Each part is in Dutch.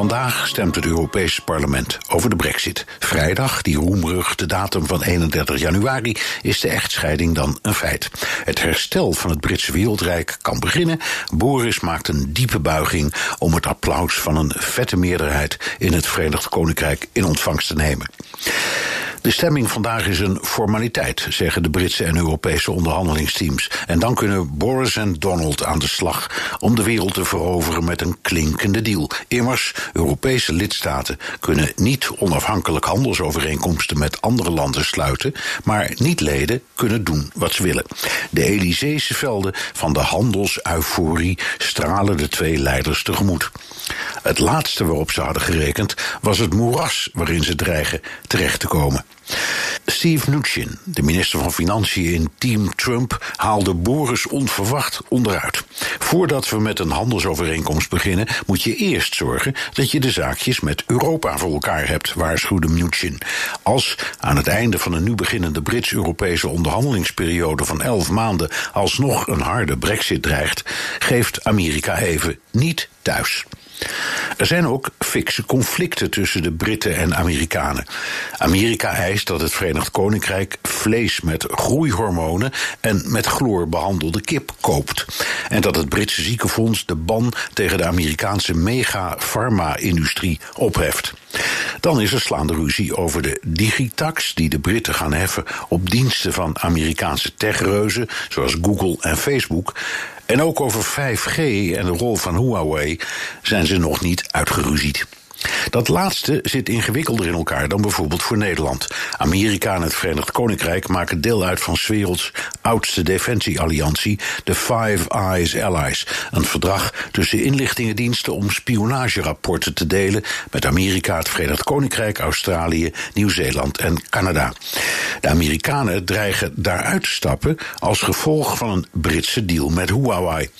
Vandaag stemt het Europese parlement over de brexit. Vrijdag, die roemruchte datum van 31 januari, is de echtscheiding dan een feit. Het herstel van het Britse wereldrijk kan beginnen. Boris maakt een diepe buiging om het applaus van een vette meerderheid in het Verenigd Koninkrijk in ontvangst te nemen. De stemming vandaag is een formaliteit, zeggen de Britse en Europese onderhandelingsteams. En dan kunnen Boris en Donald aan de slag om de wereld te veroveren met een klinkende deal. Immers, Europese lidstaten kunnen niet onafhankelijk handelsovereenkomsten met andere landen sluiten, maar niet-leden kunnen doen wat ze willen. De Elyseese velden van de handelseuforie stralen de twee leiders tegemoet. Het laatste waarop ze hadden gerekend was het moeras waarin ze dreigen terecht te komen. Steve Mnuchin, de minister van Financiën in Team Trump, haalde Boris onverwacht onderuit. Voordat we met een handelsovereenkomst beginnen, moet je eerst zorgen dat je de zaakjes met Europa voor elkaar hebt, waarschuwde Mnuchin. Als aan het einde van een nu beginnende Brits-Europese onderhandelingsperiode van elf maanden alsnog een harde brexit dreigt, geeft Amerika even niet thuis. Er zijn ook fikse conflicten tussen de Britten en Amerikanen. Amerika eist dat het Verenigd Koninkrijk vlees met groeihormonen en met chloor behandelde kip koopt. En dat het Britse ziekenfonds de ban tegen de Amerikaanse mega-farma-industrie opheft. Dan is er slaande ruzie over de digitax die de Britten gaan heffen op diensten van Amerikaanse techreuzen zoals Google en Facebook. En ook over 5G en de rol van Huawei zijn ze nog niet uitgeruzied. Dat laatste zit ingewikkelder in elkaar dan bijvoorbeeld voor Nederland. Amerika en het Verenigd Koninkrijk maken deel uit van 's werelds oudste defensiealliantie, de Five Eyes Allies. Een verdrag tussen inlichtingendiensten om spionagerapporten te delen met Amerika, het Verenigd Koninkrijk, Australië, Nieuw-Zeeland en Canada. De Amerikanen dreigen daaruit te stappen als gevolg van een Britse deal met Huawei.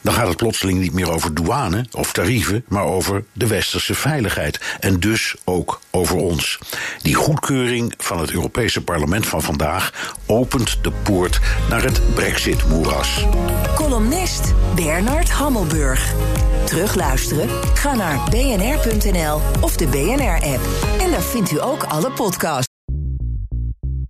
Dan gaat het plotseling niet meer over douane of tarieven, maar over de westerse veiligheid. En dus ook over ons. Die goedkeuring van het Europese parlement van vandaag opent de poort naar het Brexit-moeras. Columnist Bernard Hammelburg. Terugluisteren? Ga naar bnr.nl of de BNR-app. En daar vindt u ook alle podcasts.